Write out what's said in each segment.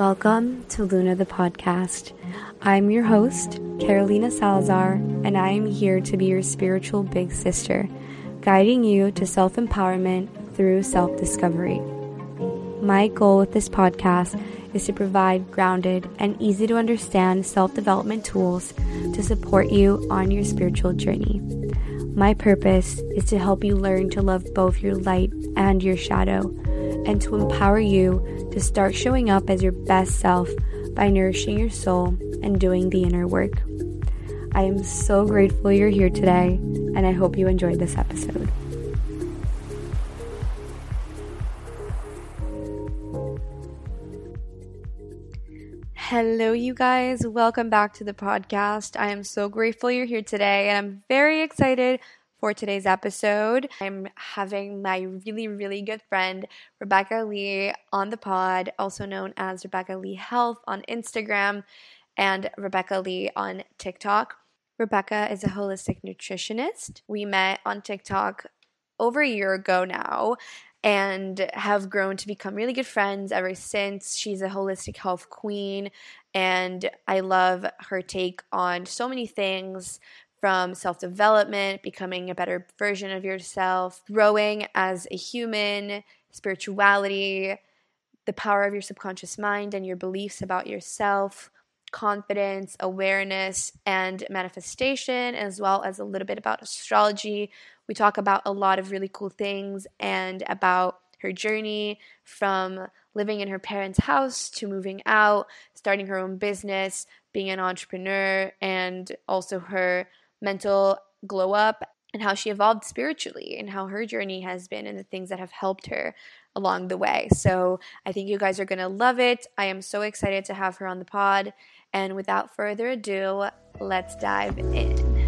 Welcome to Luna the podcast. I'm your host, Carolina Salazar, and I am here to be your spiritual big sister, guiding you to self empowerment through self discovery. My goal with this podcast is to provide grounded and easy to understand self development tools to support you on your spiritual journey. My purpose is to help you learn to love both your light and your shadow, and to empower you to start showing up as your best self by nourishing your soul and doing the inner work. I am so grateful you're here today, and I hope you enjoyed this episode. Hello, you guys. Welcome back to the podcast. I am so grateful you're here today, and I'm very excited for today's episode. I'm having my really, really good friend, Rebecca Leigh, on the pod, also known as Rebecca Leigh Health on Instagram and Rebecca Leigh on TikTok. Rebecca is a holistic nutritionist. We met on TikTok over a year ago now and have grown to become really good friends ever since. She's a holistic health queen, and I love her take on so many things from self development, becoming a better version of yourself, growing as a human, spirituality, the power of your subconscious mind and your beliefs about yourself, confidence, awareness, and manifestation, as well as a little bit about astrology. We talk about a lot of really cool things and about her journey from living in her parents' house to moving out, starting her own business, being an entrepreneur, and also her mental glow up and how she evolved spiritually and how her journey has been and the things that have helped her along the way. So I think you guys are going to love it. I am so excited to have her on the pod. And without further ado, let's dive in.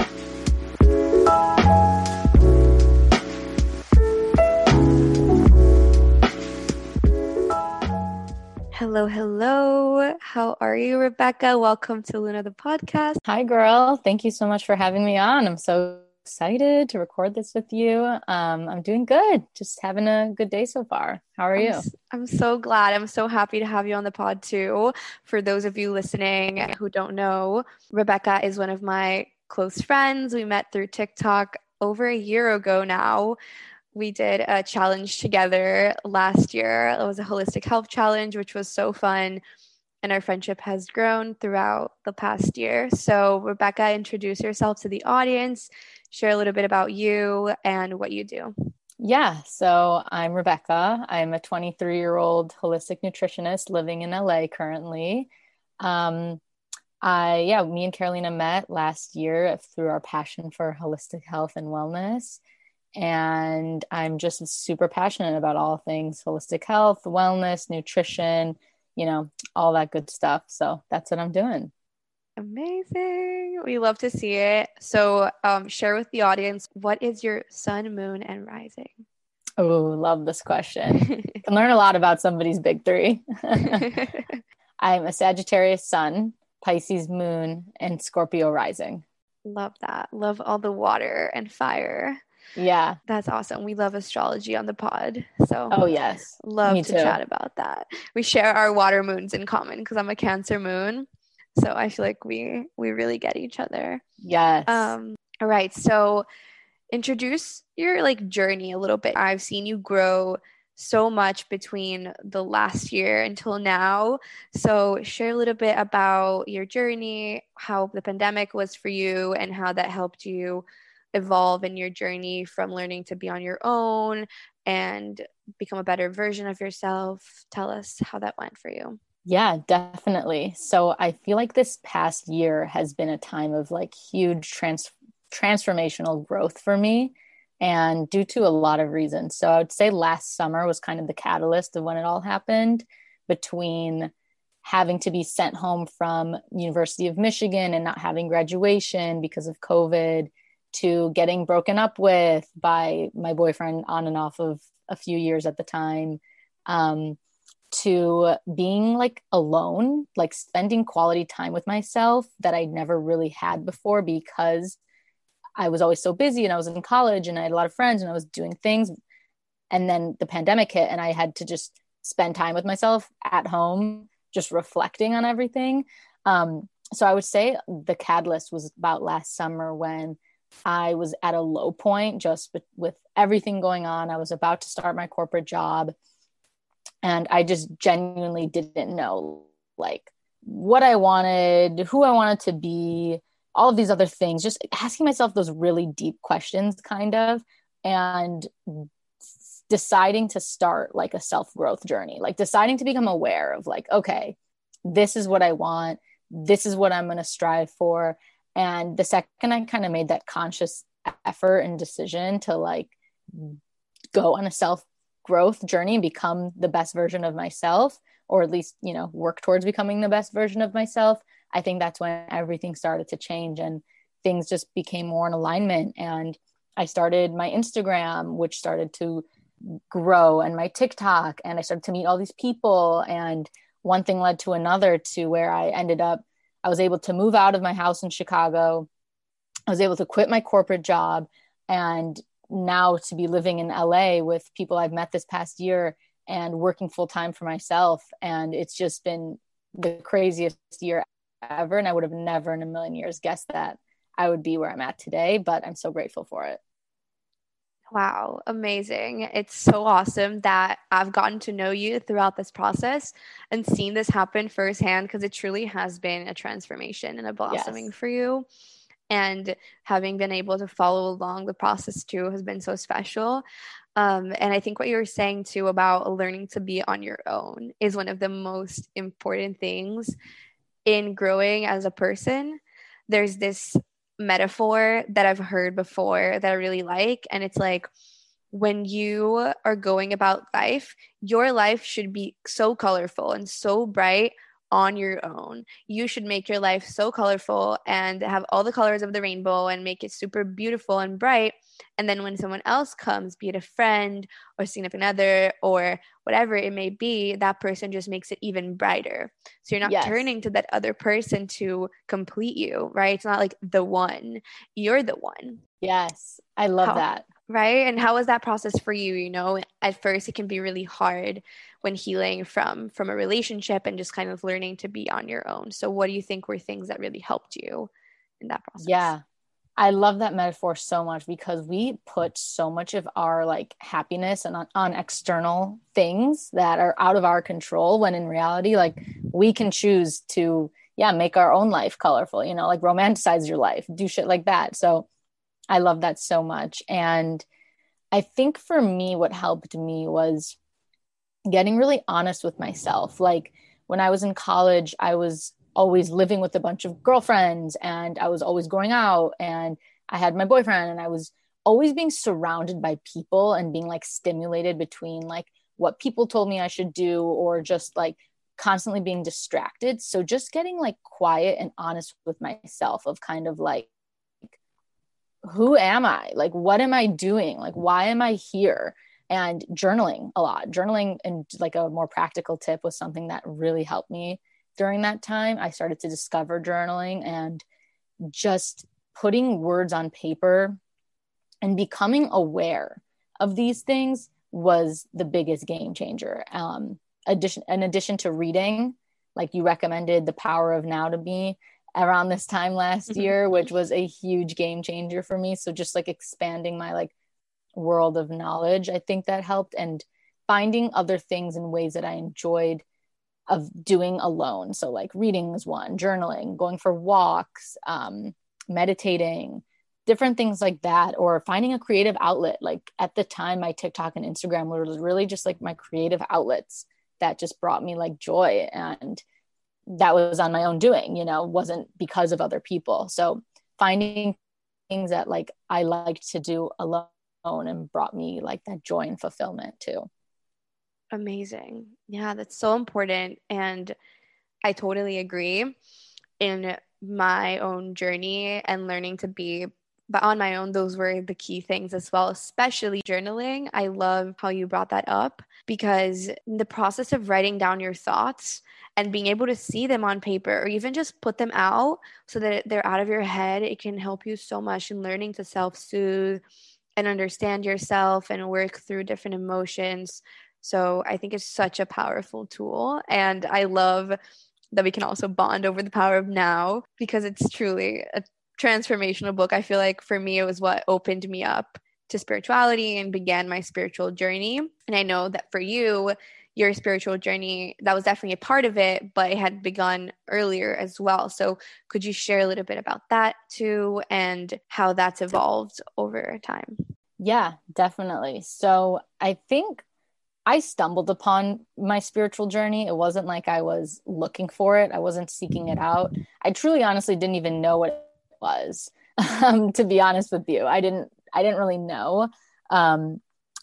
Hello, hello. How are you, Rebecca? Welcome to Luna the podcast. Hi, girl. Thank you so much for having me on. I'm so excited to record this with you. Um, I'm doing good. Just having a good day so far. How are you? I'm, I'm so glad. I'm so happy to have you on the pod too. For those of you listening who don't know, Rebecca is one of my close friends. We met through TikTok over a year ago now we did a challenge together last year. It was a holistic health challenge, which was so fun. And our friendship has grown throughout the past year. So, Rebecca, introduce yourself to the audience, share a little bit about you and what you do. Yeah, so I'm Rebecca. I'm a 23 year old holistic nutritionist living in LA currently. Um, I, yeah, me and Carolina met last year through our passion for holistic health and wellness and I'm just super passionate about all things holistic health, wellness, nutrition, you know, all that good stuff. So that's what I'm doing. Amazing. We love to see it. So, um, share with the audience what is your sun, moon, and rising? Oh, love this question. Can learn a lot about somebody's big three. I'm a Sagittarius sun, Pisces moon, and Scorpio rising. Love that. Love all the water and fire. Yeah. That's awesome. We love astrology on the pod. So Oh yes. Love Me to too. chat about that. We share our water moons in common because I'm a cancer moon. So I feel like we we really get each other. Yes. Um all right. So introduce your like journey a little bit. I've seen you grow so much between the last year until now. So, share a little bit about your journey, how the pandemic was for you, and how that helped you evolve in your journey from learning to be on your own and become a better version of yourself. Tell us how that went for you. Yeah, definitely. So I feel like this past year has been a time of like huge trans- transformational growth for me and due to a lot of reasons. So I would say last summer was kind of the catalyst of when it all happened between having to be sent home from University of Michigan and not having graduation because of COVID to getting broken up with by my boyfriend on and off of a few years at the time um, to being like alone, like spending quality time with myself that I never really had before because I was always so busy and I was in college and I had a lot of friends and I was doing things. And then the pandemic hit and I had to just spend time with myself at home, just reflecting on everything. Um, so I would say the catalyst was about last summer when I was at a low point just with, with everything going on. I was about to start my corporate job and I just genuinely didn't know like what I wanted, who I wanted to be, all of these other things, just asking myself those really deep questions, kind of, and deciding to start like a self growth journey, like deciding to become aware of, like, okay, this is what I want, this is what I'm going to strive for. And the second I kind of made that conscious effort and decision to like mm. go on a self growth journey and become the best version of myself, or at least, you know, work towards becoming the best version of myself, I think that's when everything started to change and things just became more in alignment. And I started my Instagram, which started to grow, and my TikTok, and I started to meet all these people. And one thing led to another to where I ended up, I was able to move out of my house in Chicago. I was able to quit my corporate job and now to be living in LA with people I've met this past year and working full time for myself. And it's just been the craziest year ever. And I would have never in a million years guessed that I would be where I'm at today, but I'm so grateful for it. Wow, amazing. It's so awesome that I've gotten to know you throughout this process and seen this happen firsthand because it truly has been a transformation and a blossoming yes. for you. And having been able to follow along the process too has been so special. Um, and I think what you were saying too about learning to be on your own is one of the most important things in growing as a person. There's this metaphor that I've heard before that I really like. And it's like, when you are going about life, your life should be so colorful and so bright on your own. You should make your life so colorful and have all the colors of the rainbow and make it super beautiful and bright. And then when someone else comes, be it a friend or significant other or whatever it may be, that person just makes it even brighter. So you're not yes. turning to that other person to complete you, right? It's not like the one, you're the one. Yes, I love How, that. Right. And how was that process for you? You know, at first it can be really hard when healing from from a relationship and just kind of learning to be on your own. So what do you think were things that really helped you in that process? Yeah. I love that metaphor so much because we put so much of our like happiness and on, on, external things that are out of our control when in reality like we can choose to yeah make our own life colorful you know like romanticize your life do shit like that so I love that so much and I think for me what helped me was getting really honest with myself. Like when I was in college, I was always living with a bunch of girlfriends and I was always going out and I had my boyfriend and I was always being surrounded by people and being like stimulated between like what people told me I should do or just like constantly being distracted. So just getting like quiet and honest with myself of kind of like who am I? Like what am I doing? Like why am I here? and journaling a lot. Journaling and like a more practical tip was something that really helped me during that time. I started to discover journaling and just putting words on paper and becoming aware of these things was the biggest game changer. Um, addition, in addition to reading, like you recommended The Power of Now to me around this time last mm-hmm. year, which was a huge game changer for me. So just like expanding my like world of knowledge. I think that helped and finding other things and ways that I enjoyed of doing alone. So like reading was one, journaling, going for walks, um, meditating, different things like that, or finding a creative outlet. Like at the time, my TikTok and Instagram were really just like my creative outlets that just brought me like joy. And that was on my own doing, you know, wasn't because of other people. So finding things that like I liked to do alone and brought me like that joy and fulfillment too. Amazing. Yeah, that's so important. And I totally agree. In my own journey and learning to be but on my own those were the key things as well especially journaling. I love how you brought that up because the process of writing down your thoughts and being able to see them on paper or even just put them out so that they're out of your head it can help you so much in learning to self-soothe and understand yourself and work through different emotions. So i think it's such a powerful tool and i love that we can also bond over the power of now because it's truly a transformational book. I feel like for me, it was what opened me up to spirituality and began my spiritual journey. And I know that for you, your spiritual journey, that was definitely a part of it, but it had begun earlier as well. So, could you share a little bit about that too and how that's evolved over time? Yeah, definitely. So, I think I stumbled upon my spiritual journey. It wasn't like I was looking for it, I wasn't seeking it out. I truly, honestly didn't even know what was, um, to be honest with you. I didn't, I didn't really know. Um,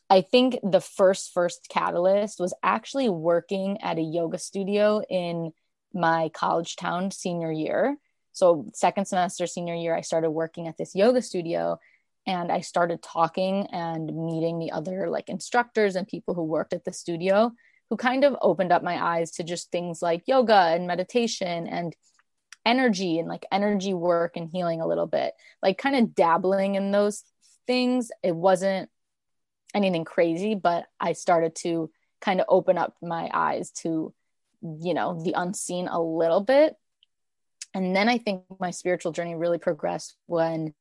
I think the first, first catalyst was actually working at a yoga studio in my college town senior year. So, second semester, senior year, I started working at this yoga studio and i started talking and meeting the other like instructors and people who worked at the studio who kind of opened up my eyes to just things like yoga and meditation and energy and like energy work and healing a little bit. Like kind of dabbling in those things. It wasn't anything crazy but i started to kind of open up my eyes to you know the unseen a little bit. And then i think my spiritual journey really progressed when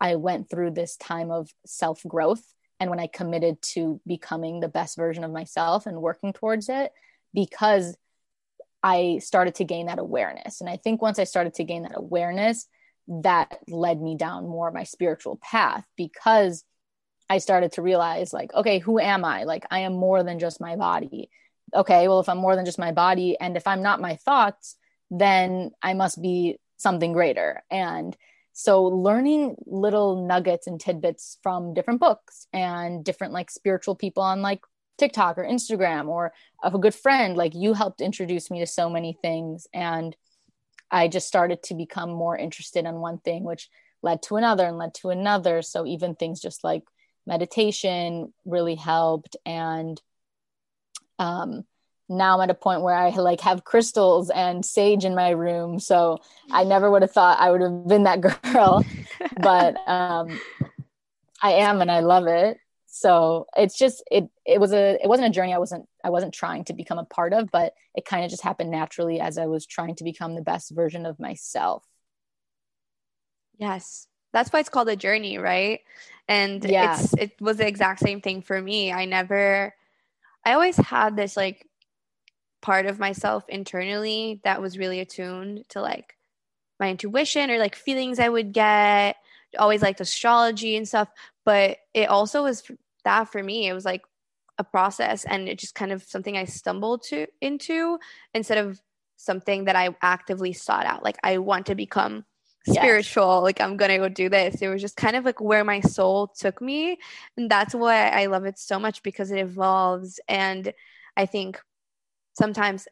I went through this time of self growth and when I committed to becoming the best version of myself and working towards it because I started to gain that awareness. And I think once I started to gain that awareness, that led me down more of my spiritual path because I started to realize, like, okay, who am I? Like, I am more than just my body. Okay, well, if I'm more than just my body, and if I'm not my thoughts, then I must be something greater. And so learning little nuggets and tidbits from different books and different like spiritual people on like TikTok or Instagram or of a good friend, like you helped introduce me to so many things. And I just started to become more interested in one thing, which led to another and led to another. So even things just like meditation really helped. And um, now I'm at a point where I like have crystals and sage in my room. So I never would have thought I would have been that girl, but um, I am and I love it. So it's just it it was a it wasn't a journey I wasn't I wasn't trying to become a part of, but it kind of just happened naturally as I was trying to become the best version of myself. Yes. That's why it's called a journey, right? And yeah. it's it was the exact same thing for me. I never I always had this like part of myself internally that was really attuned to like my intuition or like feelings I would get. Always liked astrology and stuff, but it also was that for me. It was like a process and it just kind of something I stumbled to into instead of something that I actively sought out. Like I want to become spiritual yes. like i'm gonna go do this it was just kind of like where my soul took me and that's why i love it so much because it evolves and i think sometimes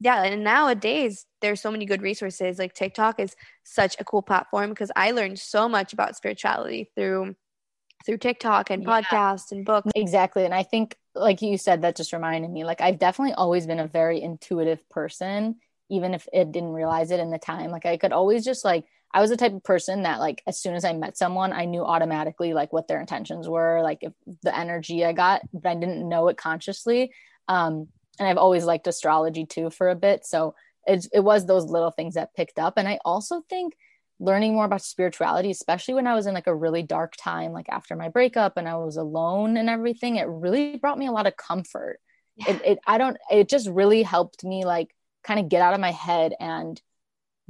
yeah and nowadays there's so many good resources like tiktok is such a cool platform because i learned so much about spirituality through through tiktok and yeah. podcasts and books exactly and i think like you said that just reminded me like i've definitely always been a very intuitive person even if it didn't realize it in the time like i could always just like i was the type of person that like as soon as i met someone i knew automatically like what their intentions were like if the energy i got but i didn't know it consciously um and I've always liked astrology too for a bit. So it, it was those little things that picked up. And I also think learning more about spirituality, especially when I was in like a really dark time, like after my breakup and I was alone and everything, it really brought me a lot of comfort. Yeah. It, it, I don't, it just really helped me like kind of get out of my head and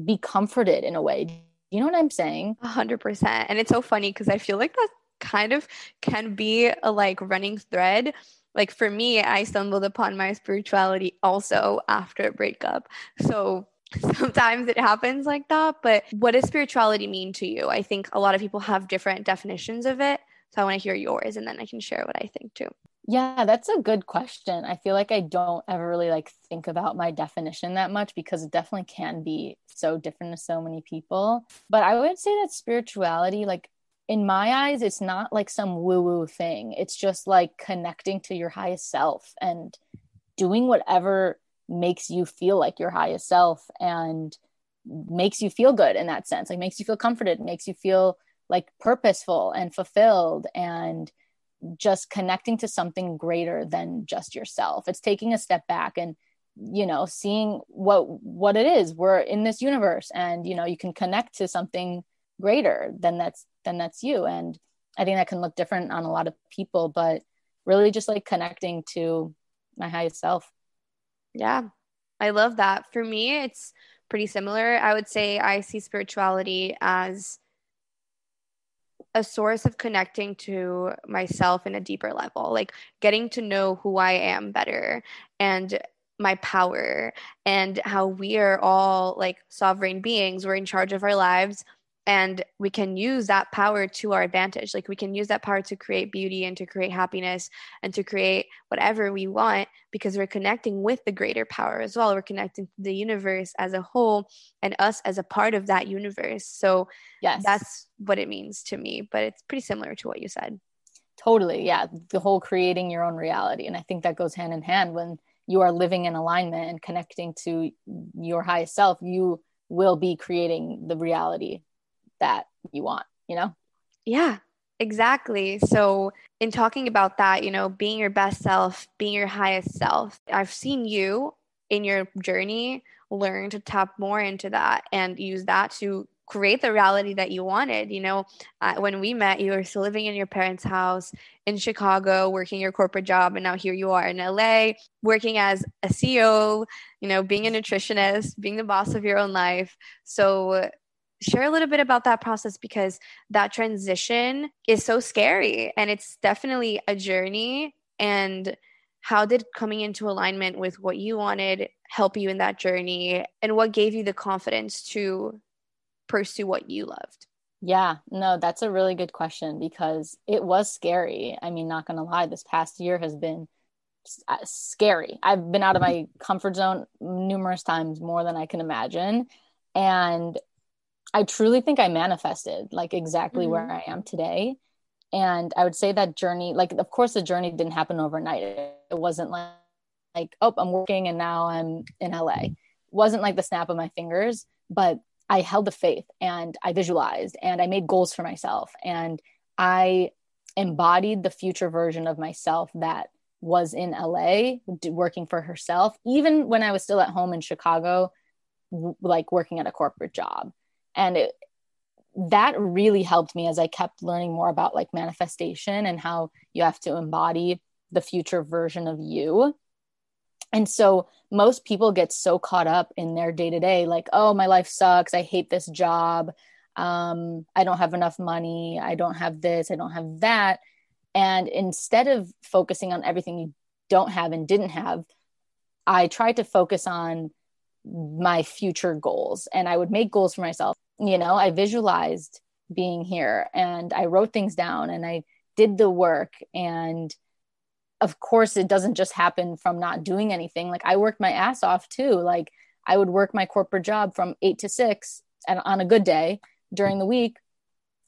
be comforted in a way. You know what I'm saying? Hundred percent. And it's so funny because I feel like that kind of can be a like running thread like for me, I stumbled upon my spirituality also after a breakup. So sometimes it happens like that. But what does spirituality mean to you? I think a lot of people have different definitions of it. So I want to hear yours and then I can share what I think too. Yeah, that's a good question. I feel like I don't ever really like think about my definition that much because it definitely can be so different to so many people. But I would say that spirituality, like in my eyes, it's not like some woo woo thing. It's just like connecting to your highest self and doing whatever makes you feel like your highest self and makes you feel good in that sense. Like makes you feel comforted, makes you feel like purposeful and fulfilled and just connecting to something greater than just yourself. It's taking a step back and you know seeing what what it is. We're in this universe and you know you can connect to something greater than that's than that's you. And i think that can look different on a lot of people but really just like connecting to my highest self yeah i love that. For me it's pretty similar. I would say i see spirituality as a source of connecting to myself in a deeper level, like getting to know who I am better and my power and how we are all like sovereign beings. We're in charge of our lives and we can use that power to our advantage. Like we can use that power to create beauty and to create happiness and to create whatever we want because we're connecting with the greater power as well. We're connecting to the universe as a whole and us as a part of that universe. So yes. that's what it means to me but it's pretty similar to what you said. Totally. Yeah. The whole creating your own reality. And i think that goes hand in hand. When you are living in alignment and connecting to your highest self you will be creating the reality that you want, you know? Yeah, exactly. So, in talking about that, you know, being your best self, being your highest self, I've seen you in your journey learn to tap more into that and use that to create the reality that you wanted. You know, uh, when we met, you were still living in your parents' house in Chicago, working your corporate job, and now here you are in LA, working as a CEO, you know, being a nutritionist, being the boss of your own life. So, share a little bit about that process because that transition is so scary and it's definitely a journey. And how did coming into alignment with what you wanted help you in that journey? And what gave you the confidence to pursue what you loved? Yeah no that's a really good question because it was scary. I mean not gonna lie this past year has been uh, scary. I've been out of my comfort zone numerous times more than i can imagine. And I truly think I manifested like exactly mm-hmm. where I am today. And I would say that journey, like, of course, the journey didn't happen overnight. It, wasn't like, like, oh, I'm working and now I'm in LA. It wasn't like the snap of my fingers, but I held the faith and I visualized and I made goals for myself and I embodied the future version of myself that was in LA working for herself, even when I was still at home in Chicago, like working at a corporate job and it that really helped me as i kept learning more about like manifestation and how you have to embody the future version of you. And so most people get so caught up in their day to day like oh my life sucks. I hate this job. Um, i don't have enough money. I don't have this. I don't have that. And instead of focusing on everything you don't have and didn't have i tried to focus on my future goals and I would make goals for myself. You know, I visualized being here and I wrote things down and I did the work. And of course, it doesn't just happen from not doing anything. Like I worked my ass off too. Like I would work my corporate job from eight to six and on a good day during the week.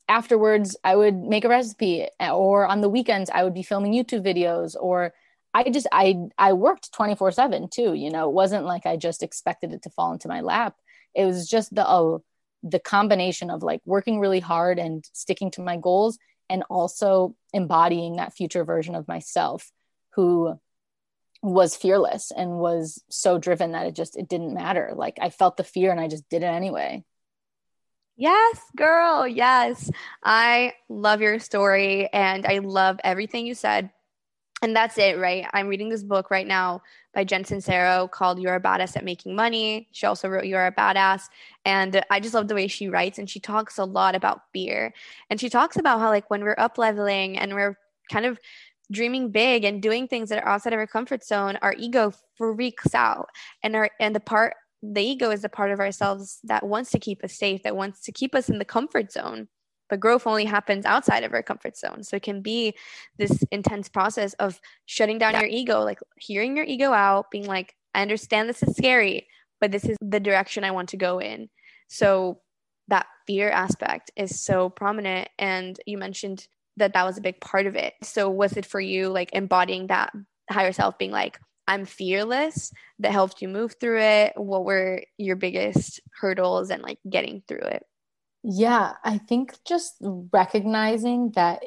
Afterwards, I would make a recipe, or on the weekends, I would be filming YouTube videos or I just I I worked 24/7 too, you know. It wasn't like I just expected it to fall into my lap. It was just the oh, the combination of like working really hard and sticking to my goals and also embodying that future version of myself who was fearless and was so driven that it just it didn't matter. Like I felt the fear and I just did it anyway. Yes, girl. Yes. I love your story and I love everything you said and that's it, right? I'm reading this book right now by Jen Sincero called You're a Badass at Making Money. She also wrote You're a Badass. And I just love the way she writes. And she talks a lot about fear. And she talks about how, like, when we're up leveling and we're kind of dreaming big and doing things that are outside of our comfort zone, our ego freaks out. And our and the part the ego is the part of ourselves that wants to keep us safe, that wants to keep us in the comfort zone. But growth only happens outside of our comfort zone. So it can be this intense process of shutting down your ego, like hearing your ego out, being like, I understand this is scary, but this is the direction I want to go in. So that fear aspect is so prominent. And you mentioned that that was a big part of it. So was it for you like embodying that higher self, being like, I'm fearless that helped you move through it? What were your biggest hurdles and like getting through it? Yeah, I think just recognizing that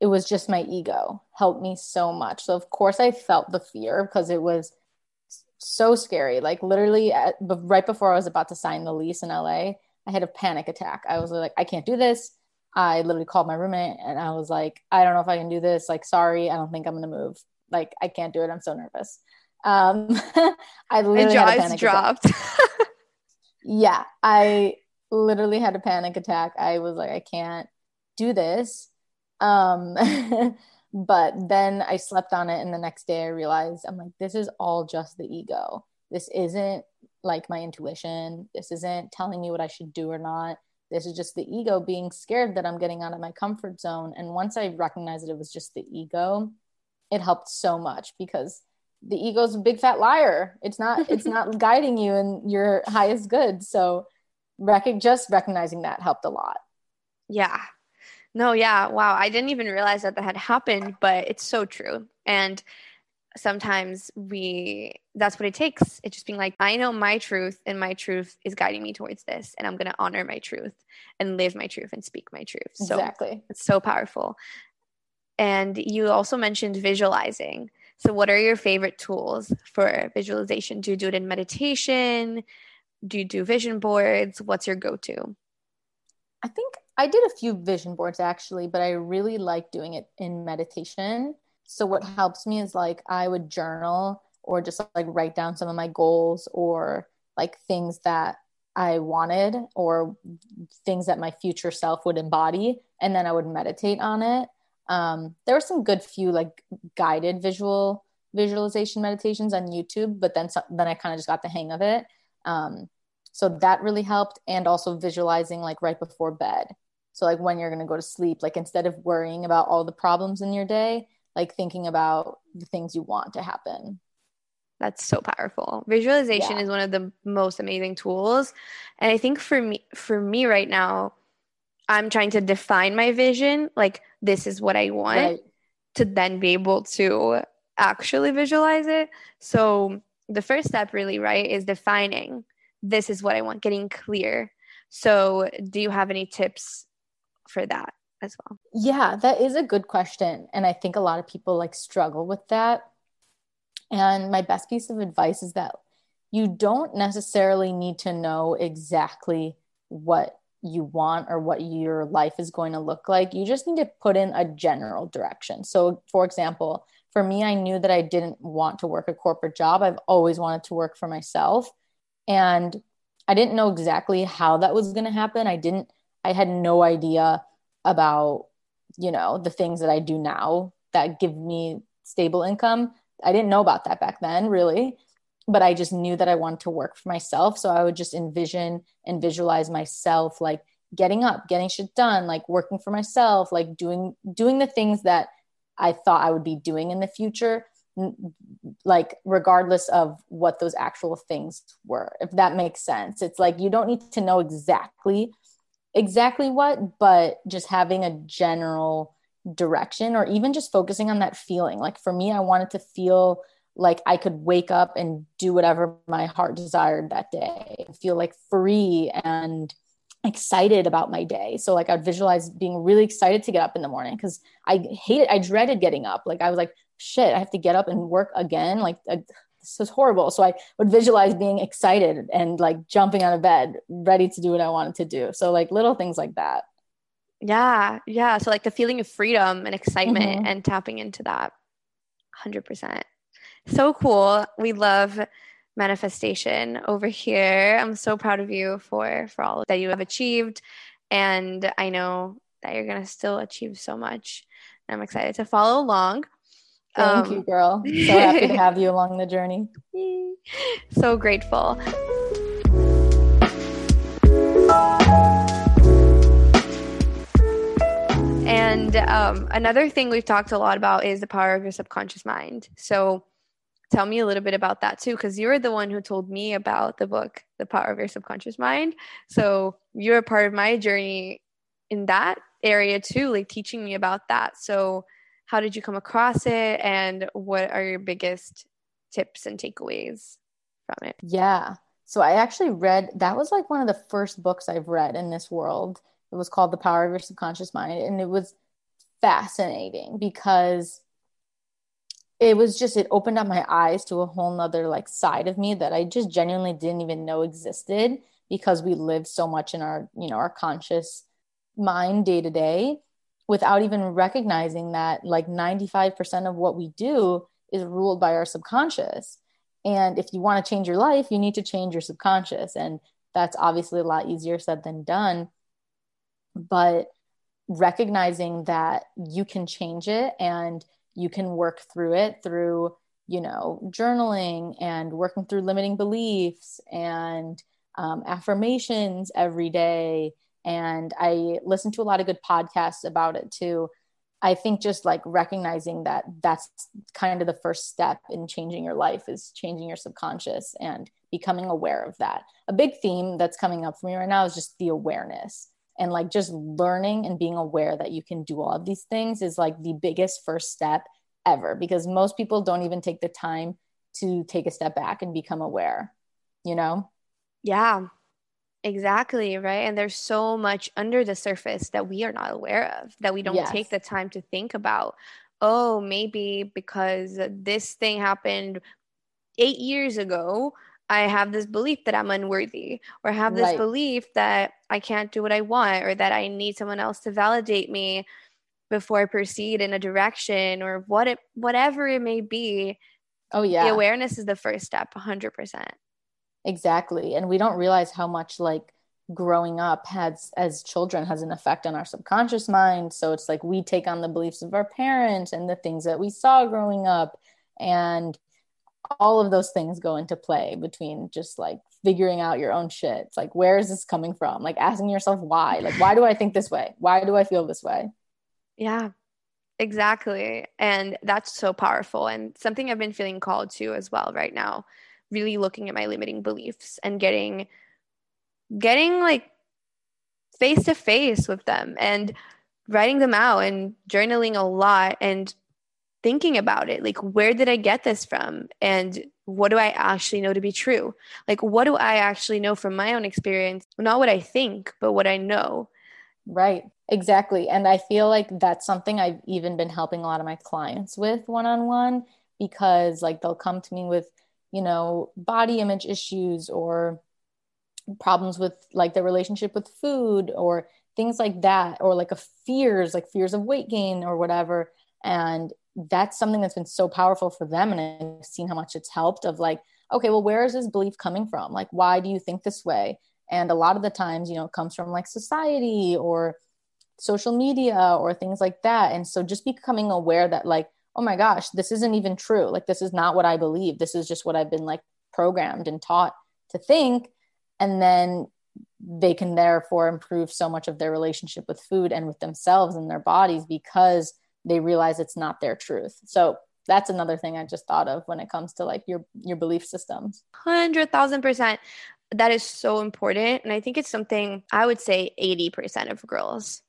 it was just my ego helped me so much. So, of course, I felt the fear because it was so scary. Like, literally, at, right before I was about to sign the lease in LA, I had a panic attack. I was like, I can't do this. I literally called my roommate and I was like, I don't know if I can do this. Like, sorry, I don't think I'm going to move. Like, I can't do it. I'm so nervous. Um, I literally had a panic dropped. yeah, I literally had a panic attack. I was like, I can't do this. Um, but then I slept on it, and the next day I realized I'm like, this is all just the ego. This isn't like my intuition. This isn't telling me what I should do or not. This is just the ego being scared that I'm getting out of my comfort zone. And once I recognized that it was just the ego, it helped so much because the ego's a big fat liar. It's not it's not guiding you in your highest good. So rec- just recognizing that helped a lot. Yeah. No, yeah. Wow. I didn't even realize that that had happened, but it's so true. And sometimes we that's what it takes. It's just being like, I know my truth and my truth is guiding me towards this. And I'm gonna honor my truth and live my truth and speak my truth. So exactly. It's so powerful. And you also mentioned visualizing. So, what are your favorite tools for visualization? Do you do it in meditation? Do you do vision boards? What's your go to? I think I did a few vision boards actually, but I really like doing it in meditation. So, what helps me is like I would journal or just like write down some of my goals or like things that I wanted or things that my future self would embody. And then I would meditate on it um, there were some good few like guided visual visualization meditations on YouTube, but then so, then I kind of just got the hang of it. Um, so that really helped, and also visualizing like right before bed. So like when you're gonna go to sleep, like instead of worrying about all the problems in your day, like thinking about the things you want to happen. That's so powerful. Visualization yeah. is one of the most amazing tools, and I think for me, for me right now, I'm trying to define my vision, like this is what I want, right. to then be able to actually visualize it. So the first step, really, right, is defining this is what I want, getting clear. So, do you have any tips for that as well? Yeah, that is a good question. And I think a lot of people like struggle with that. And my best piece of advice is that you don't necessarily need to know exactly what you want or what your life is going to look like. You just need to put in a general direction. So, for example, for me, I knew that I didn't want to work a corporate job. I've always wanted to work for myself. And I didn't know exactly how that was going to happen. I didn't, I had no idea about, you know, the things that I do now that give me stable income. I didn't know about that back then, really but I just knew that I wanted to work for myself. So I would just envision and visualize myself like getting up, getting shit done, like working for myself, like doing doing the things that I thought I would be doing in the future, like regardless of what those actual things were. If that makes sense. It's like you don't need to know exactly exactly what, but just having a general direction or even just focusing on that feeling. Like for me, I wanted to feel like I could wake up and do whatever my heart desired that day, feel like free and excited about my day. So like I'd visualize being really excited to get up in the morning because I hated, I dreaded getting up. Like I was like, shit, I have to get up and work again. Like this is horrible. So I would visualize being excited and like jumping out of bed, ready to do what I wanted to do. So like little things like that. Yeah. Yeah. So like the feeling of freedom and excitement mm-hmm. and tapping into that 100% so cool. We love manifestation over here. I'm so proud of you for for all that you have achieved and I know that you're going to still achieve so much. I'm excited to follow along. Thank um, you, girl. So happy to have you along the journey. so grateful. And um, another thing we've talked a lot about is the power of your subconscious mind. So tell me a little bit about that too, because you're the one who told me about the book, The Power of Your Subconscious Mind. So you're a part of my journey in that area too, like teaching me about that. So how did you come across it and what are your biggest tips and takeaways from it? Yeah. So I actually read that was like one of the first books I've read in this world. It was called The Power of Your Subconscious Mind and it was fascinating because it was just it opened up my eyes to a whole nother like side of me that I just genuinely didn't even know existed because we live so much in our, you know, our conscious mind day to day without even recognizing that like 95% of what we do is ruled by our subconscious. And if you want to change your life, you need to change your subconscious. And that's obviously a lot easier said than done. But recognizing that you can change it and you can work through it through, you know, journaling and working through limiting beliefs and um, affirmations every day and I listen to a lot of good podcasts about it too. I think just like recognizing that that's kind of the first step in changing your life is changing your subconscious and becoming aware of that. A big theme that's coming up for me right now is just the awareness and like just learning and being aware that you can do all of these things is like the biggest first step ever because most people don't even take the time to take a step back and become aware, you know? Yeah, Exactly, right? And there's so much under the surface that we are not aware of, that we don't yes. take the time to think about. Oh, maybe because this thing happened eight years ago, I have this belief that I'm unworthy, or I have this right. belief that I can't do what I want, or that I need someone else to validate me before I proceed in a direction, or what it, whatever it may be. Oh, yeah. The awareness is the first step, 100%. Exactly. And we don't realize how much like growing up has as children has an effect on our subconscious mind. So it's like we take on the beliefs of our parents and the things that we saw growing up. And all of those things go into play between just like figuring out your own shit. It's like, where is this coming from? Like asking yourself why. Like, why do I think this way? Why do I feel this way? Yeah, exactly. And that's so powerful and something I've been feeling called to as well right now really looking at my limiting beliefs and getting getting like face to face with them and writing them out and journaling a lot and thinking about it like where did i get this from? And what do i actually know to be true? Like what do i actually know from my own experience? Not what i think but what i know. Right. Exactly. And i feel like that's something i've even been helping a lot of my clients with one-on-one because like they'll come to me with you know, body image issues or problems with like their relationship with food or things like that, or like a fears, like fears of weight gain or whatever. And that's something that's been so powerful for them. And I've seen how much it's helped of like, okay, well, where is this belief coming from? Like, why do you think this way? And a lot of the times, you know, it comes from like society or social media or things like that. And so just becoming aware that like, oh my gosh, this isn't even true. Like, this is not what I believe. This is just what I've been like programmed and taught to think. And then they can therefore improve so much of their relationship with food and with themselves and their bodies because they realize it's not their truth. So that's another thing I just thought of when it comes to like your your belief systems. Hundred thousand percent. That is so important, and I think it's something I would say eighty percent of girls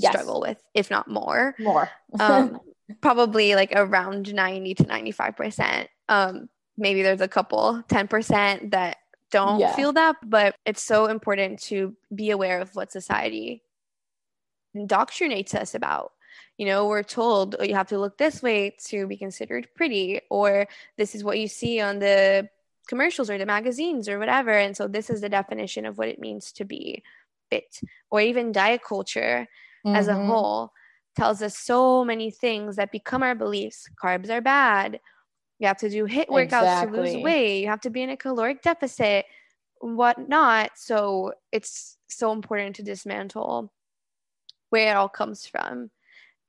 yes. struggle with, if not more. More. um, probably like around 90 to 95%. Um, maybe there's a couple, 10% that don't yeah. feel that, but it's so important to be aware of what society indoctrinates us about. You know, we're told oh, you have to look this way to be considered pretty, or this is what you see on the commercials or the magazines or whatever. And so this is the definition of what it means to be fit, or even diet culture mm-hmm. as a mm-hmm. whole tells us so many things that become our beliefs. Carbs are bad. You have to do HIIT workouts exactly. to lose weight. You have to be in a caloric deficit, whatnot. So it's so important to dismantle where it all comes from.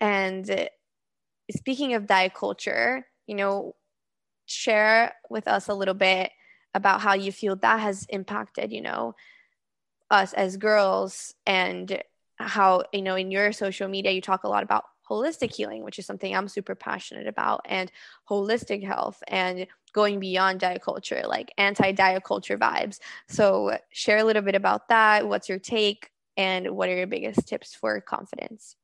And speaking of diet culture, you know, share with us a little bit about how you feel that has impacted, you know, us as girls and how you know in your social media you talk a lot about holistic healing which is something i'm super passionate about and holistic health and going beyond diet culture like anti-diet culture vibes. So share a little bit about that. What's your take? And what are your biggest tips for confidence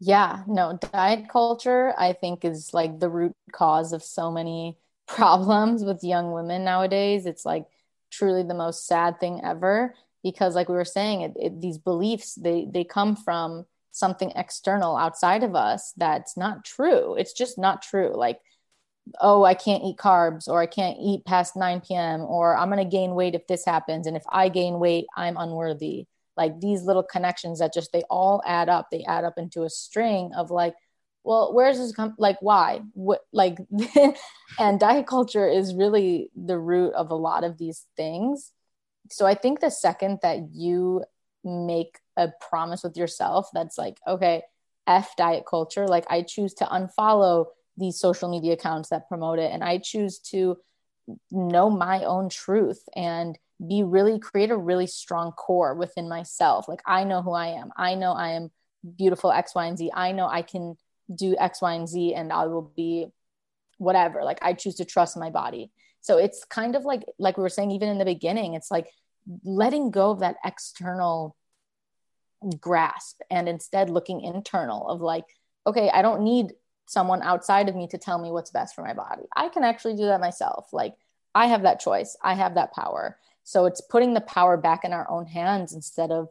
yeah no diet culture i think is like the root cause of so many problems with young women nowadays. It's like truly the most sad thing ever because like we were saying it, it, these beliefs they they come from something external outside of us that's not true. It's just not true. Like oh i can't eat carbs or i can't eat past 9 p.m or i'm going to gain weight if this happens and if i gain weight i'm unworthy like these little connections that just they all add up. They add up into a string of like well where's this come like why? What like and diet culture is really the root of a lot of these things. So I think the second that you make a promise with yourself that's like, okay, F diet culture, like I choose to unfollow these social media accounts that promote it and I choose to know my own truth and be really create a really strong core within myself. Like I know who I am. I know I am beautiful X, Y, and Z. I know I can do X, Y, and Z and I will be whatever. Like I choose to trust my body. So it's kind of like like we were saying even in the beginning, it's like letting go of that external grasp and instead looking internal of like, okay, I don't need someone outside of me to tell me what's best for my body. I can actually do that myself. Like I have that choice. I have that power. So it's putting the power back in our own hands instead of,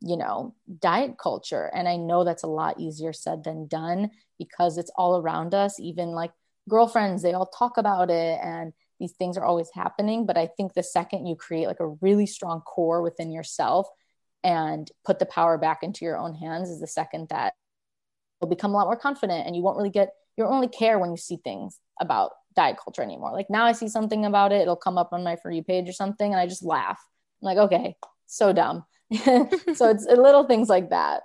you know, diet culture. And I know that's a lot easier said than done because it's all around us. Even like girlfriends, they all talk about it and these things are always happening but i think the second you create like a really strong core within yourself and put the power back into your own hands is the second that you'll become a lot more confident and you won't really get you won't really care when you see things about diet culture anymore. Like now i see something about it it'll come up on my for you page or something and i just laugh. I'm like okay so dumb. So it's little things like that.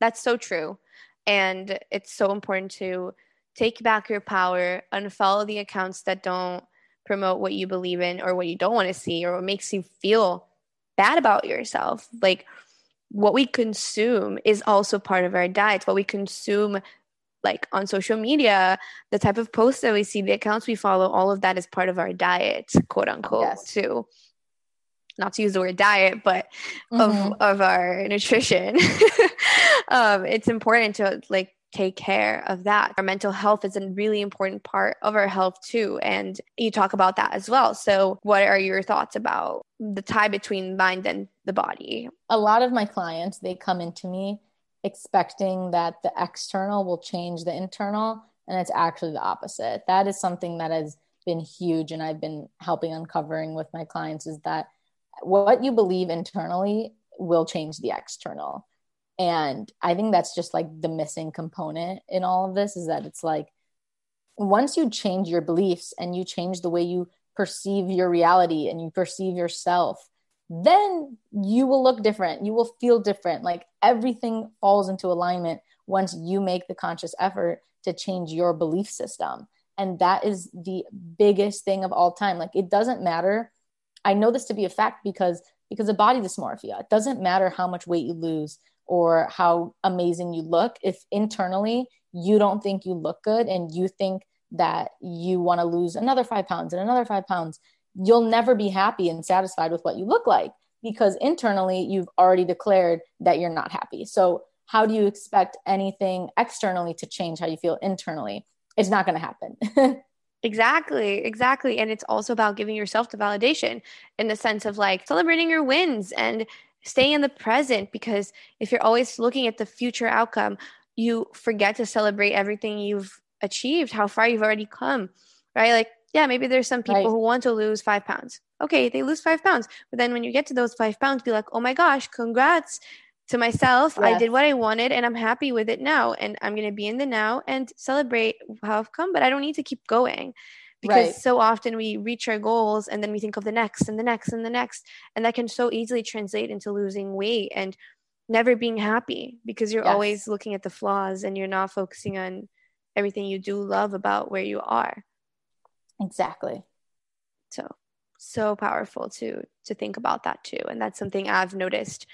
That's so true. And it's so important to take back your power unfollow the accounts that don't promote what you believe in or what you don't want to see or what makes you feel bad about yourself. Like what we consume is also part of our diets. What we consume like on social media, the type of posts that we see, the accounts we follow, all of that is part of our diet, quote unquote, yes. too. Not to use the word diet, but mm-hmm. of of our nutrition. um, it's important to like take care of that. Our mental health is a really important part of our health too. And you talk about that as well. So, what are your thoughts about the tie between mind and the body? A lot of my clients, they come into me expecting that the external will change the internal. And it's actually the opposite. That is something that has been huge. And I've been helping uncovering with my clients is that what you believe internally will change the external and i think that's just like the missing component in all of this is that it's like once you change your beliefs and you change the way you perceive your reality and you perceive yourself then you will look different. You will feel different. Like everything falls into alignment once you make the conscious effort to change your belief system. And that is the biggest thing of all time. Like it doesn't matter. I know this to be a fact because because of body dysmorphia. It doesn't matter how much weight you lose or how amazing you look. If internally you don't think you look good and you think that you want to lose another five pounds and another five pounds you'll never be happy and satisfied with what you look like because internally you've already declared that you're not happy so how do you expect anything externally to change how you feel internally it's not going to happen Exactly, exactly. And it's also about giving yourself the validation in the sense of like celebrating your wins and stay in the present because if you're always looking at the future outcome, you forget to celebrate everything you've achieved, how far you've already come, right? Like, yeah, maybe there's some people right. who want to lose five pounds. Okay, they lose five pounds. But then when you get to those five pounds, be like, oh my gosh, congrats to myself. Yes. I did what I wanted and I'm happy with it now. And I'm going to be in the now and celebrate how I've come, but I don't need to keep going because right. so often we reach our goals and then we think of the next and the next and the next and that can so easily translate into losing weight and never being happy because you're yes. always looking at the flaws and you're not focusing on everything you do love about where you are exactly so so powerful to to think about that too and that's something i've noticed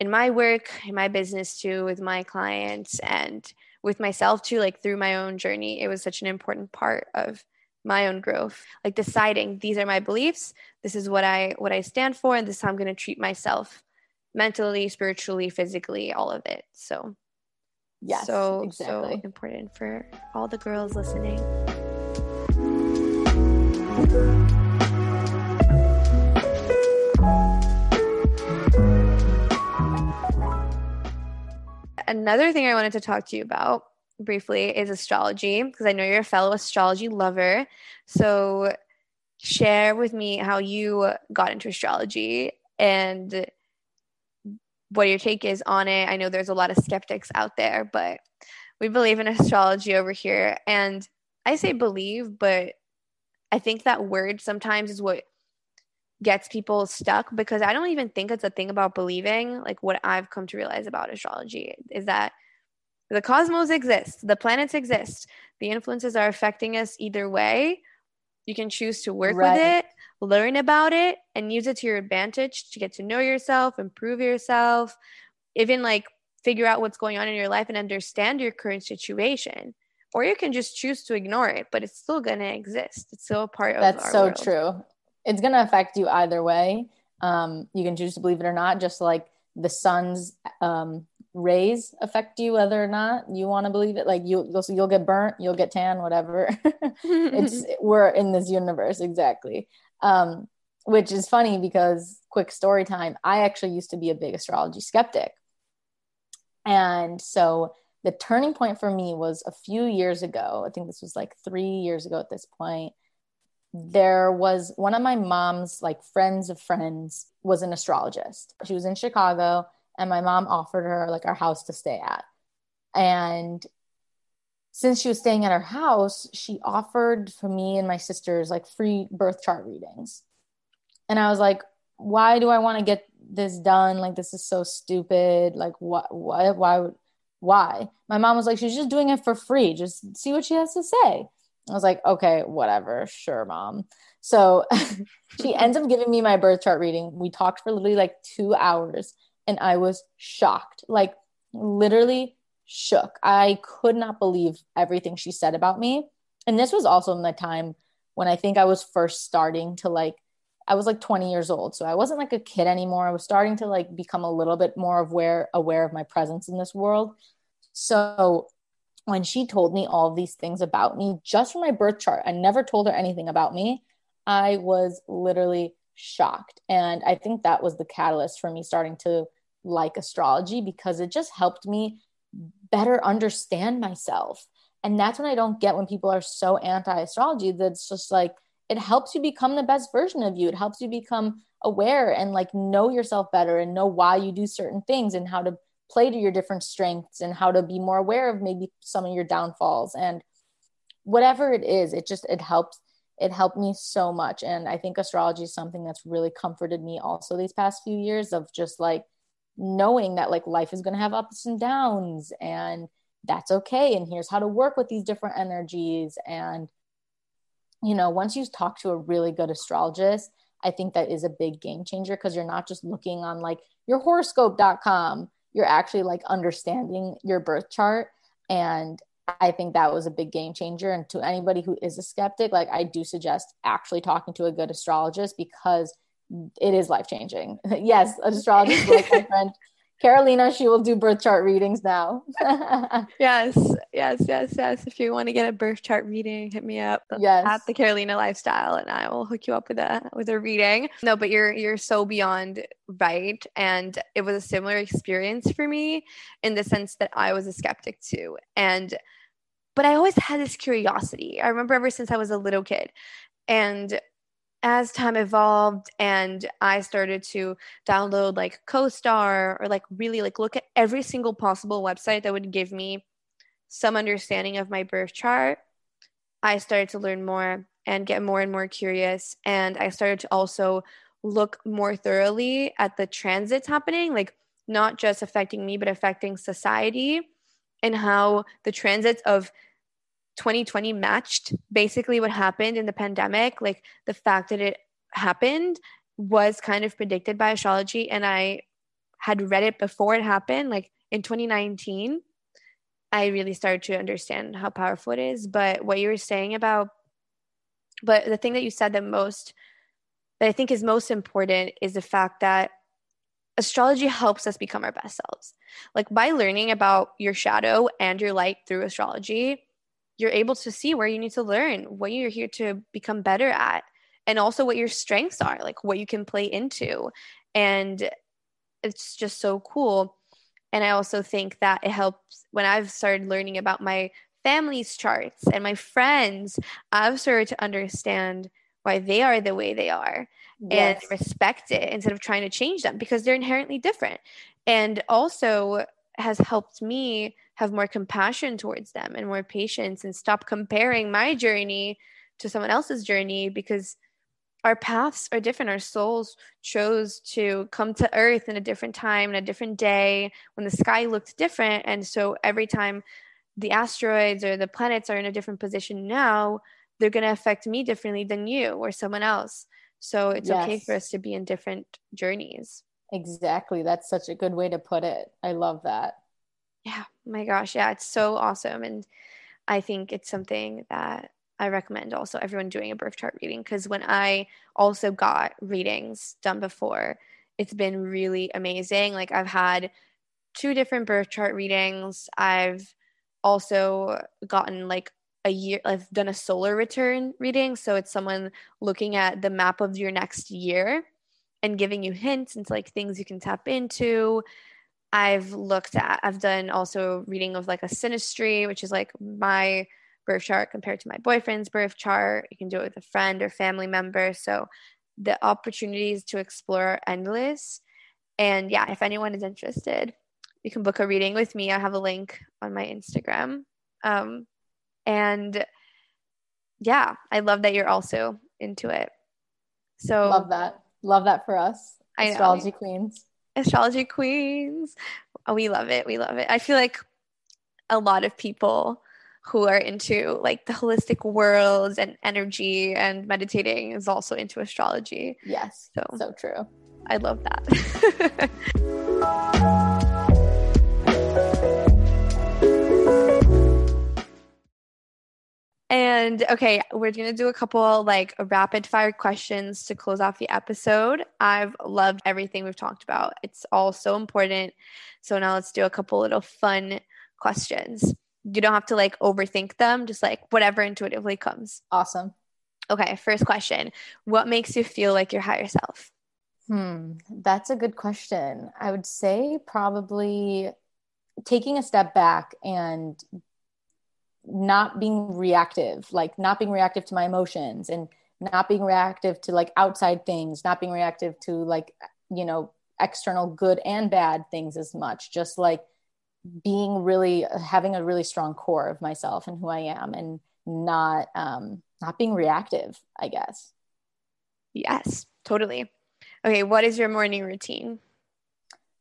in my work, in my business too, with my clients and with myself too, like through my own journey, it was such an important part of my own growth. Like deciding these are my beliefs, this is what I what I stand for, and this is how I'm gonna treat myself mentally, spiritually, physically, all of it. So yes, so exactly. so important for all the girls listening. Another thing I wanted to talk to you about briefly is astrology because I know you're a fellow astrology lover. So share with me how you got into astrology and what your take is on it. I know there's a lot of skeptics out there, but we believe in astrology over here. And I say believe, but I think that word sometimes is what gets people stuck because I don't even think it's a thing about believing. Like what I've come to realize about astrology is that the cosmos exists, the planets exist, the influences are affecting us either way. You can choose to work right. with it, learn about it, and use it to your advantage to get to know yourself, improve yourself, even like figure out what's going on in your life and understand your current situation. Or you can just choose to ignore it, but it's still going to exist. It's still a part of That's so world. true it's going to affect you either way. Um, you can choose to believe it or not, just like the sun's um, rays affect you whether or not you want to believe it. Like you, you'll you'll get burnt, you'll get tan, whatever. it's we're in this universe exactly. Um, which is funny because quick story time. I actually used to be a big astrology skeptic, and so the turning point for me was a few years ago. I think this was like three years ago at this point there was one of my mom's like friends of friends was an astrologist. She was in Chicago and my mom offered her like our house to stay at. And since she was staying at her house, she offered for me and my sisters like free birth chart readings. And I was like, why do I want to get this done? Like this is so stupid. Like what why why why? My mom was like, she's just doing it for free. Just see what she has to say. I was like, okay, whatever, sure, mom. So she ends up giving me my birth chart reading. We talked for literally like two hours and I was shocked, like literally shook. I could not believe everything she said about me. And this was also in the time when I think I was first starting to like, I was like 20 years old. So I wasn't like a kid anymore. I was starting to like become a little bit more aware, aware of my presence in this world. So when she told me all these things about me just from my birth chart, I never told her anything about me. I was literally shocked. And I think that was the catalyst for me starting to like astrology because it just helped me better understand myself. And that's when I don't get when people are so anti astrology that's just like, it helps you become the best version of you. It helps you become aware and like know yourself better and know why you do certain things and how to play to your different strengths and how to be more aware of maybe some of your downfalls and whatever it is it just it helps it helped me so much and i think astrology is something that's really comforted me also these past few years of just like knowing that like life is going to have ups and downs and that's okay and here's how to work with these different energies and you know once you talk to a really good astrologist i think that is a big game changer because you're not just looking on like your horoscope.com you're actually like understanding your birth chart and I think that was a big game changer. And to anybody who is a skeptic, like I do suggest actually talking to a good astrologist because it is life changing. yes, astrologist like my friend Carolina, she will do birth chart readings now. yes, yes, yes, yes. If you want to get a birth chart reading, hit me up yes. at the Carolina Lifestyle, and I will hook you up with a with a reading. No, but you're you're so beyond right, and it was a similar experience for me in the sense that I was a skeptic too, and but I always had this curiosity. I remember ever since I was a little kid, and as time evolved and I started to download like CoStar or like really like look at every single possible website that would give me some understanding of my birth chart, I started to learn more and get more and more curious. And I started to also look more thoroughly at the transits happening, like not just affecting me, but affecting society and how the transits of 2020 matched basically what happened in the pandemic. Like the fact that it happened was kind of predicted by astrology. And I had read it before it happened, like in 2019, I really started to understand how powerful it is. But what you were saying about, but the thing that you said that most, that I think is most important is the fact that astrology helps us become our best selves. Like by learning about your shadow and your light through astrology, you're able to see where you need to learn, what you're here to become better at, and also what your strengths are, like what you can play into. And it's just so cool. And I also think that it helps when I've started learning about my family's charts and my friends, I've started to understand why they are the way they are yes. and respect it instead of trying to change them because they're inherently different. And also has helped me have more compassion towards them and more patience and stop comparing my journey to someone else's journey because our paths are different. Our souls chose to come to earth in a different time, in a different day, when the sky looked different. And so every time the asteroids or the planets are in a different position now, they're going to affect me differently than you or someone else. So it's yes. okay for us to be in different journeys. Exactly. That's such a good way to put it. I love that. Yeah. My gosh. Yeah. It's so awesome. And I think it's something that I recommend also everyone doing a birth chart reading because when I also got readings done before, it's been really amazing. Like I've had two different birth chart readings. I've also gotten like a year I've done a solar return reading. So it's someone looking at the map of your next year and giving you hints into like things you can tap into. I've looked at, I've done also reading of like a synastry, which is like my birth chart compared to my boyfriend's birth chart. You can do it with a friend or family member. So the opportunities to explore are endless. And yeah, if anyone is interested, you can book a reading with me. I have a link on my Instagram. Um, and yeah, I love that you're also into it. So love that. Love that for us. Astrology queens. Astrology queens. Oh, we love it. We love it. I feel like a lot of people who are into like the holistic worlds and energy and meditating is also into astrology. Yes. So so true. I love that. And okay, we're going to do a couple like rapid fire questions to close off the episode. I've loved everything we've talked about. It's all so important. So now let's do a couple little fun questions. You don't have to like overthink them, just like whatever intuitively comes. Awesome. Okay, first question. What makes you feel like your higher self? Hmm, that's a good question. I would say probably taking a step back and not being reactive, like not being reactive to my emotions and not being reactive to like outside things, not being reactive to like, you know, external good and bad things as much, just like being really having a really strong core of myself and who I am and not um not being reactive, I guess. Yes, totally. Okay, what is your morning routine?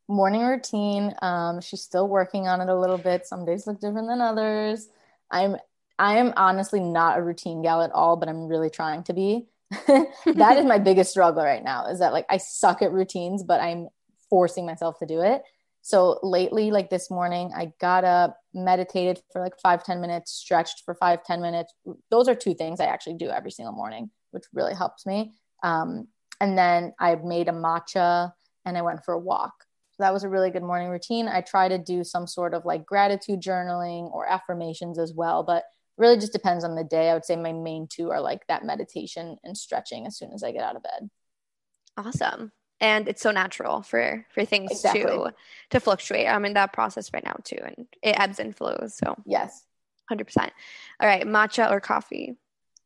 Morning routine. Um, she's still working on it a little bit. Some days look different than others. I'm I am honestly not a routine gal at all, but I'm really trying to be. that is my biggest struggle right now is that like I suck at routines, but I'm forcing myself to do it. So lately, like this morning, I got up, meditated for like five ten minutes, stretched for five ten minutes. Those are two things I actually do every single morning, which really helps me. Um, and then I made a matcha and I went for a walk. So that was a really good morning routine. I try to do some sort of like gratitude journaling or affirmations as well, but really just depends on the day. I would say my main two are like that meditation and stretching as soon as I get out of bed. Awesome. And it's so natural for for things exactly. to to fluctuate. I'm in that process right now too, and it ebbs and flows. So yes, hundred percent. All right, matcha or coffee?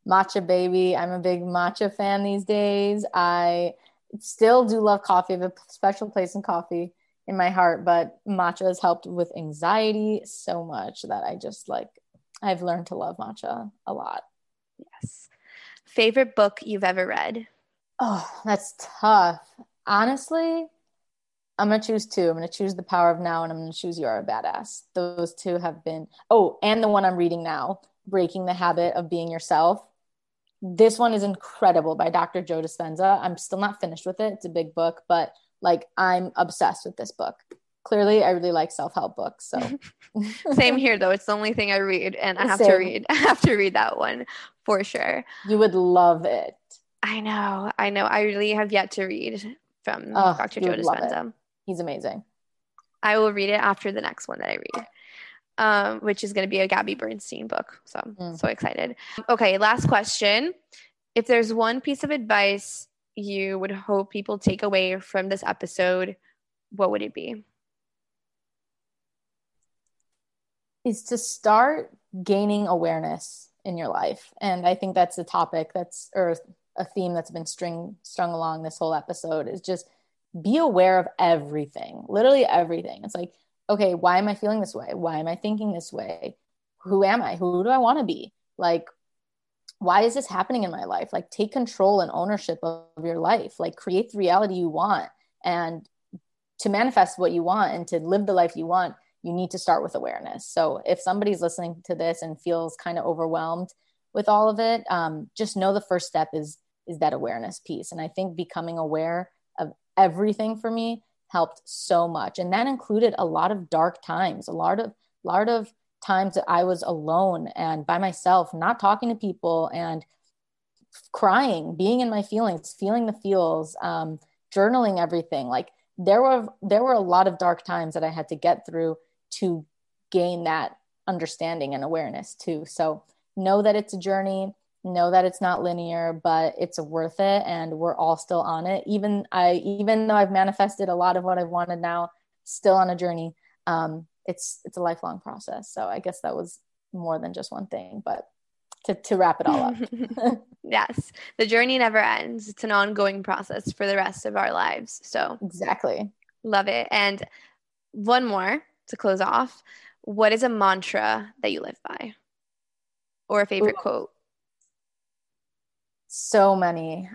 Matcha, baby. I'm a big matcha fan these days. I still do love coffee. I have a special place in coffee in my heart, but matcha has helped with anxiety so much that I just like I've learned to love matcha a lot. Yes. Favorite book you've ever read? Oh, that's tough. Honestly, I'm gonna choose two. I'm gonna choose The Power of Now and I'm gonna choose You're a Badass. Those two have been oh, and the one I'm reading now, Breaking the Habit of Being Yourself. This one is incredible by Dr. Joe Dispenza. I'm still not finished with it. It's a big book, but Like I'm obsessed with this book. Clearly, I really like self-help books. So same here though. It's the only thing I read and I have Same. to read. I have to read that one for sure. You would love it. I know. I know. I really have yet to read from Oh, Dr. Joe would love it. Dispenza. He's amazing. I will read it after the next one that I read, um, which is going to be a Gabby Bernstein book. So I'm Mm. so excited. Okay, last question. If there's one piece of advice you would hope people take away from this episode, what would it be? is to start gaining awareness in your life. And I think that's a topic that's or a theme that's been string strung along this whole episode is just be aware of everything. Literally everything. It's like, okay, why am I feeling this way? Why am I thinking this way? Who am I? Who do I want to be? Like why is this happening in my life? Like take control and ownership of your life. Like create the reality you want and to manifest what you want and to live the life you want you need to start with awareness. So if somebody's listening to this and feels kind of overwhelmed with all of it, um, just know the first step is is that awareness piece. And I think becoming aware of everything for me helped so much, and that included a lot of dark times, a lot of lot of times that I was alone and by myself, not talking to people and crying, being in my feelings, feeling the feels, um, journaling everything. Like there were there were a lot of dark times that I had to get through to gain that understanding and awareness too. So know that it's a journey, know that it's not linear, but it's worth it and we're all still on it. Even I even though I've manifested a lot of what I've wanted now, still on a journey. Um it's it's a lifelong process. So I guess that was more than just one thing, but to to wrap it all up. yes, the journey never ends. It's an ongoing process for the rest of our lives. So exactly. love it. And one more to close off. What is a mantra that you live by? Or a favorite Ooh. quote? so many.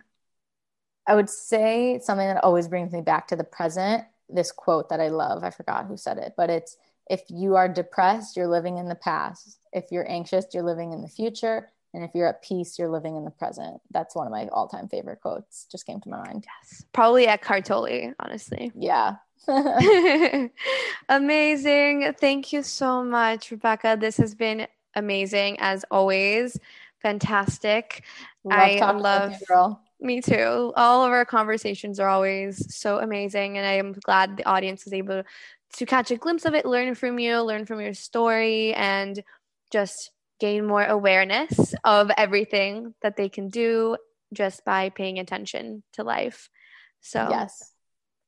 I would say something that always brings me back to the present. This quote that I love, I forgot who said it, but it's if you are depressed, you're living in the past. If you're anxious, you're living in the future. And if you're at peace, you're living in the present. That's one of my all time favorite quotes. Just came to my mind. Yes. Probably Eckhart Tolle, honestly. Yeah. amazing. Thank you so much, Rebecca. This has been amazing as always. Fantastic. love I love- you, girl. Me too. All of our conversations are always so amazing. And I am glad the audience is able to catch a glimpse of it, learn from you, learn from your story, and just gain more awareness of everything that they can do just by paying attention to life. So, Yes.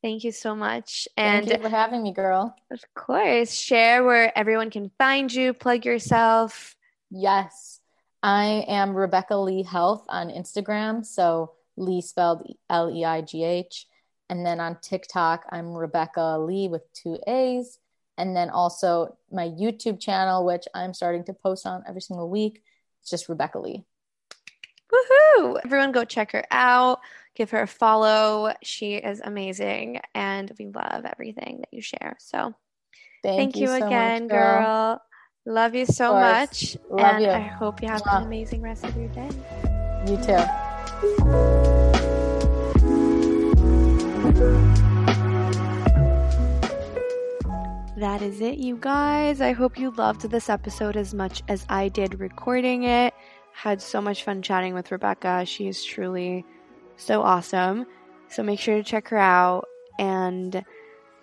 thank you so much. Thank And you for having me, girl. of course, share where everyone can find you, plug yourself. Yes. I am Rebecca Leigh Health on Instagram. So Leigh spelled L E I G H. And then on TikTok, I'm Rebecca Leigh with two A's. And then also my YouTube channel, which I'm starting to post on every single week. It's just Rebecca Leigh. Woohoo! Everyone go check her out. Give her a follow. She is amazing. And we love everything that you share. So Thank, thank, you, so much, again, girl. Love you so much. Love and you. I hope you have Mwah. an amazing rest of your day. You too. That is it, you guys. I hope you loved this episode as much as I did recording it. Had so much fun chatting with Rebecca. She is truly so awesome. So make sure to check her out. And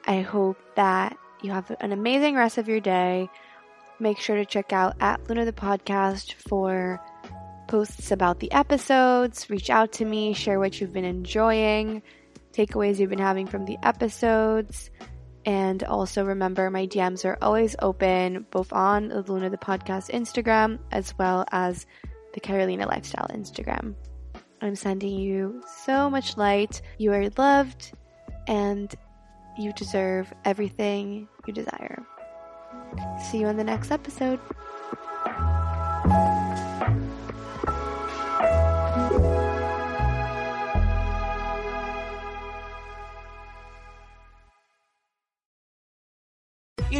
I hope that you have an amazing rest of your day. Make sure to check out at Luna the Podcast for posts about the episodes. Reach out to me, share what you've been enjoying, takeaways you've been having from the episodes. And also remember, my DMs are always open, both on the Luna the Podcast Instagram as well as the Carolina Lifestyle Instagram. I'm sending you so much light. You are loved and you deserve everything you desire. See you in the next episode.